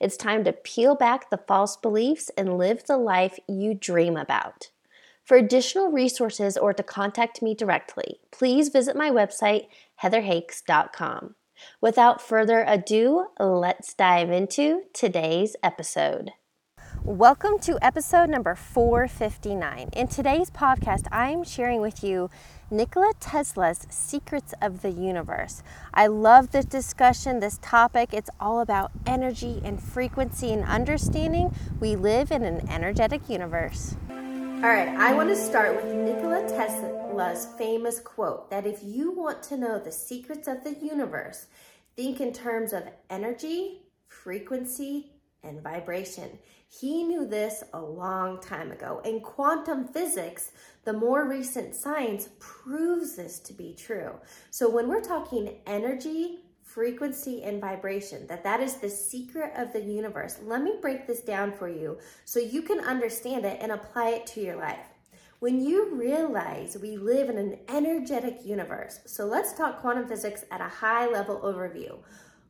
It's time to peel back the false beliefs and live the life you dream about. For additional resources or to contact me directly, please visit my website, heatherhakes.com. Without further ado, let's dive into today's episode. Welcome to episode number 459. In today's podcast, I'm sharing with you Nikola Tesla's Secrets of the Universe. I love this discussion, this topic. It's all about energy and frequency and understanding we live in an energetic universe. All right, I want to start with Nikola Tesla's famous quote that if you want to know the secrets of the universe, think in terms of energy, frequency, and vibration. He knew this a long time ago. And quantum physics, the more recent science, proves this to be true. So when we're talking energy, frequency and vibration that that is the secret of the universe let me break this down for you so you can understand it and apply it to your life when you realize we live in an energetic universe so let's talk quantum physics at a high level overview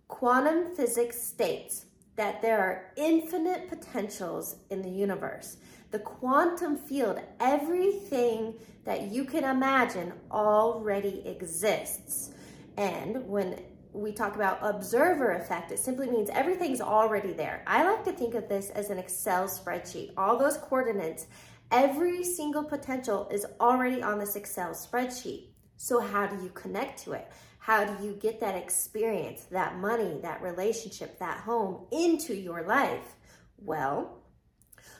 quantum physics states that there are infinite potentials in the universe. The quantum field, everything that you can imagine already exists. And when we talk about observer effect, it simply means everything's already there. I like to think of this as an Excel spreadsheet. All those coordinates, every single potential is already on this Excel spreadsheet. So, how do you connect to it? How do you get that experience, that money, that relationship, that home into your life? Well,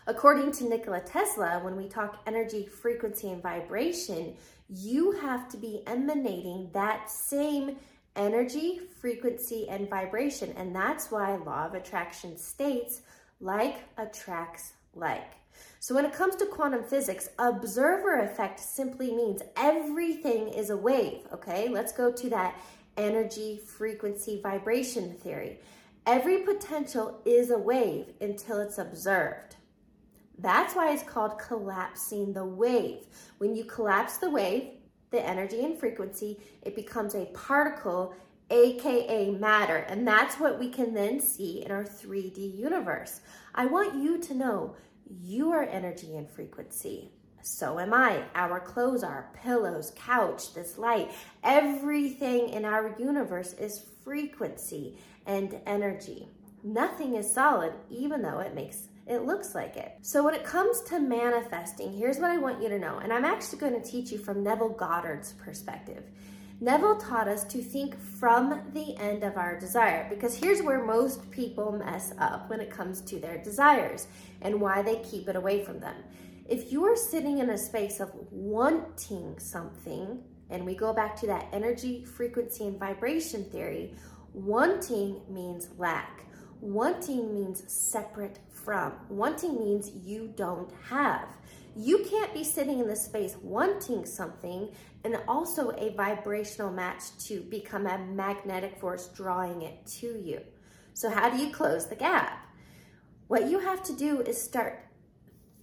according to Nikola Tesla, when we talk energy, frequency, and vibration, you have to be emanating that same energy, frequency, and vibration. And that's why law of attraction states like attracts like. So when it comes to quantum physics, observer effect simply means everything is a wave, okay? Let's go to that energy, frequency, vibration theory. Every potential is a wave until it's observed. That's why it's called collapsing the wave. When you collapse the wave, the energy and frequency, it becomes a particle, aka matter. And that's what we can then see in our 3D universe. I want you to know you are energy and frequency. So am I. Our clothes are, pillows, couch, this light. Everything in our universe is frequency and energy. Nothing is solid, even though it makes it looks like it. So when it comes to manifesting, here's what I want you to know. And I'm actually going to teach you from Neville Goddard's perspective. Neville taught us to think from the end of our desire because here's where most people mess up when it comes to their desires and why they keep it away from them. If you are sitting in a space of wanting something, and we go back to that energy, frequency, and vibration theory, wanting means lack. Wanting means separate from. Wanting means you don't have. You can't be sitting in the space wanting something and also a vibrational match to become a magnetic force drawing it to you. So, how do you close the gap? What you have to do is start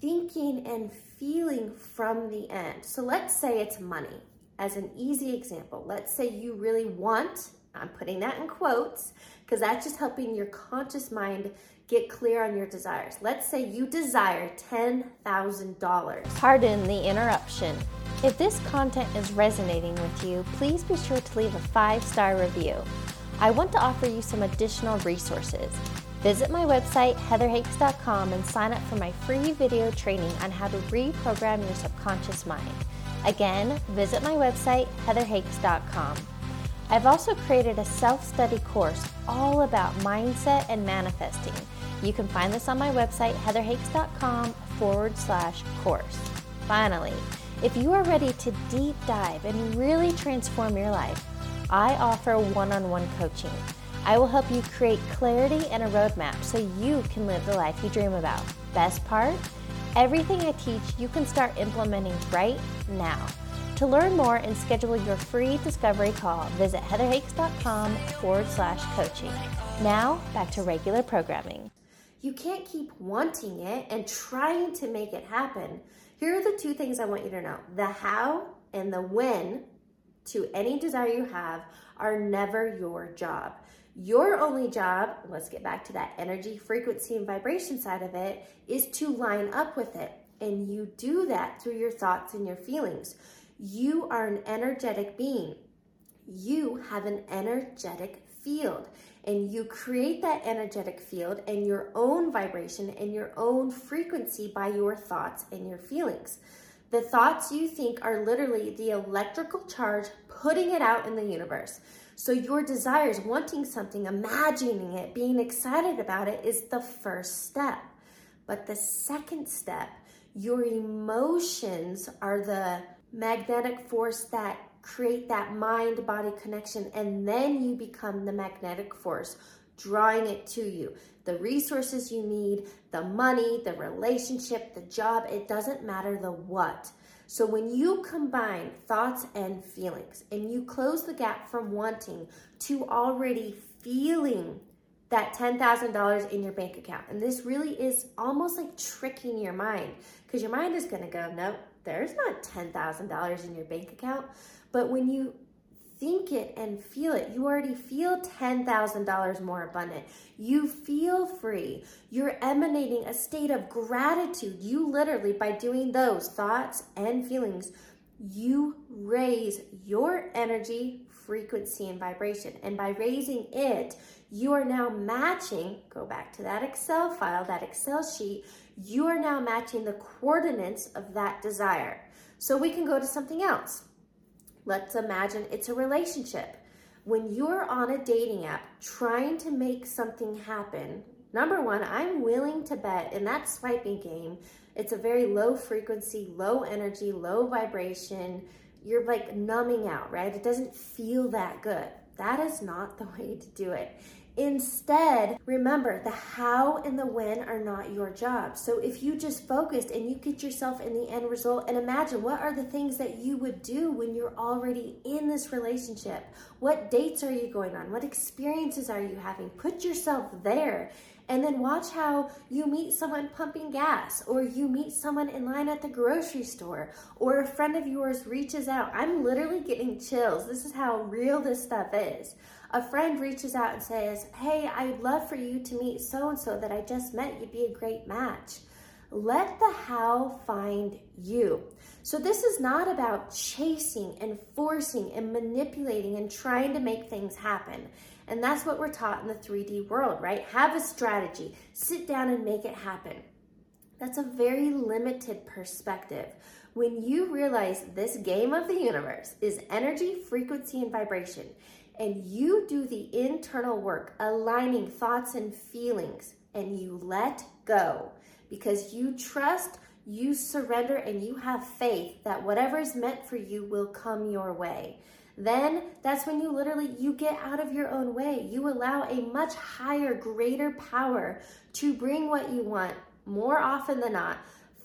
thinking and feeling from the end. So, let's say it's money as an easy example. Let's say you really want, I'm putting that in quotes because that's just helping your conscious mind get clear on your desires. Let's say you desire $10,000. Pardon the interruption. If this content is resonating with you, please be sure to leave a five star review. I want to offer you some additional resources. Visit my website, heatherhakes.com, and sign up for my free video training on how to reprogram your subconscious mind. Again, visit my website, heatherhakes.com. I've also created a self study course all about mindset and manifesting. You can find this on my website, heatherhakes.com forward slash course. Finally, if you are ready to deep dive and really transform your life, I offer one on one coaching. I will help you create clarity and a roadmap so you can live the life you dream about. Best part? Everything I teach you can start implementing right now. To learn more and schedule your free discovery call, visit heatherhakes.com forward slash coaching. Now, back to regular programming. You can't keep wanting it and trying to make it happen. Here are the two things I want you to know the how and the when to any desire you have are never your job. Your only job, let's get back to that energy, frequency, and vibration side of it, is to line up with it. And you do that through your thoughts and your feelings. You are an energetic being. You have an energetic field. And you create that energetic field and your own vibration and your own frequency by your thoughts and your feelings. The thoughts you think are literally the electrical charge putting it out in the universe. So, your desires, wanting something, imagining it, being excited about it is the first step. But the second step, your emotions are the magnetic force that create that mind body connection, and then you become the magnetic force drawing it to you. The resources you need, the money, the relationship, the job, it doesn't matter the what. So when you combine thoughts and feelings and you close the gap from wanting to already feeling that $10,000 in your bank account, and this really is almost like tricking your mind because your mind is going to go, nope, there's not $10,000 in your bank account. But when you think it and feel it. You already feel $10,000 more abundant. You feel free. You're emanating a state of gratitude. You literally, by doing those thoughts and feelings, you raise your energy, frequency, and vibration. And by raising it, you are now matching, go back to that Excel file, that Excel sheet, you are now matching the coordinates of that desire. So we can go to something else. Let's imagine it's a relationship. When you're on a dating app trying to make something happen, number one, I'm willing to bet in that swiping game, it's a very low frequency, low energy, low vibration. You're like numbing out, right? It doesn't feel that good. That is not the way to do it. Instead, remember the how and the when are not your job. So if you just focused and you get yourself in the end result and imagine what are the things that you would do when you're already in this relationship? What dates are you going on? What experiences are you having? Put yourself there and then watch how you meet someone pumping gas or you meet someone in line at the grocery store or a friend of yours reaches out. I'm literally getting chills. This is how real this stuff is a friend reaches out and says, Hey, I'd love for you to meet so and so that I just met. You'd be a great match. Let the how find you. So, this is not about chasing and forcing and manipulating and trying to make things happen. And that's what we're taught in the 3D world, right? Have a strategy, sit down and make it happen. That's a very limited perspective. When you realize this game of the universe is energy, frequency, and vibration, and you do the internal work, aligning thoughts and feelings, and you let go because you trust, you surrender, and you have faith that whatever is meant for you will come your way. Then that's when you literally you get out of your own way. You allow a much higher, greater power to bring what you want more often than not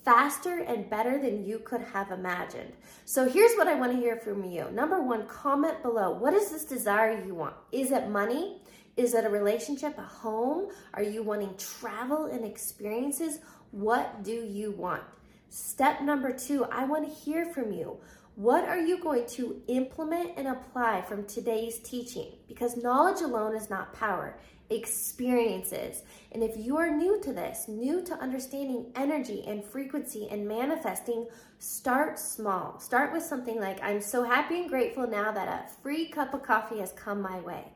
faster and better than you could have imagined. So here's what I want to hear from you. Number one, comment below. What is this desire you want? Is it money? Is it a relationship, a home? Are you wanting travel and experiences? What do you want? Step number two, I want to hear from you. What are you going to implement and apply from today's teaching? Because knowledge alone is not power experiences. And if you are new to this, new to understanding energy and frequency and manifesting, start small. Start with something like, I'm so happy and grateful now that a free cup of coffee has come my way.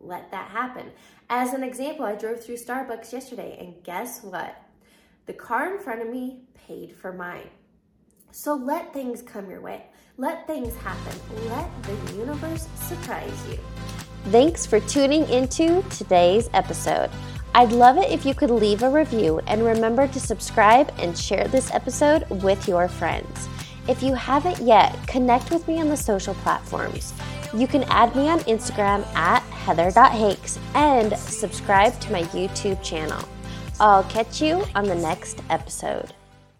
Let that happen. As an example, I drove through Starbucks yesterday, and guess what? The car in front of me paid for mine. So let things come your way. Let things happen. Let the universe surprise you. Thanks for tuning into today's episode. I'd love it if you could leave a review and remember to subscribe and share this episode with your friends. If you haven't yet, connect with me on the social platforms. You can add me on Instagram at heather.hakes and subscribe to my YouTube channel. I'll catch you on the next episode.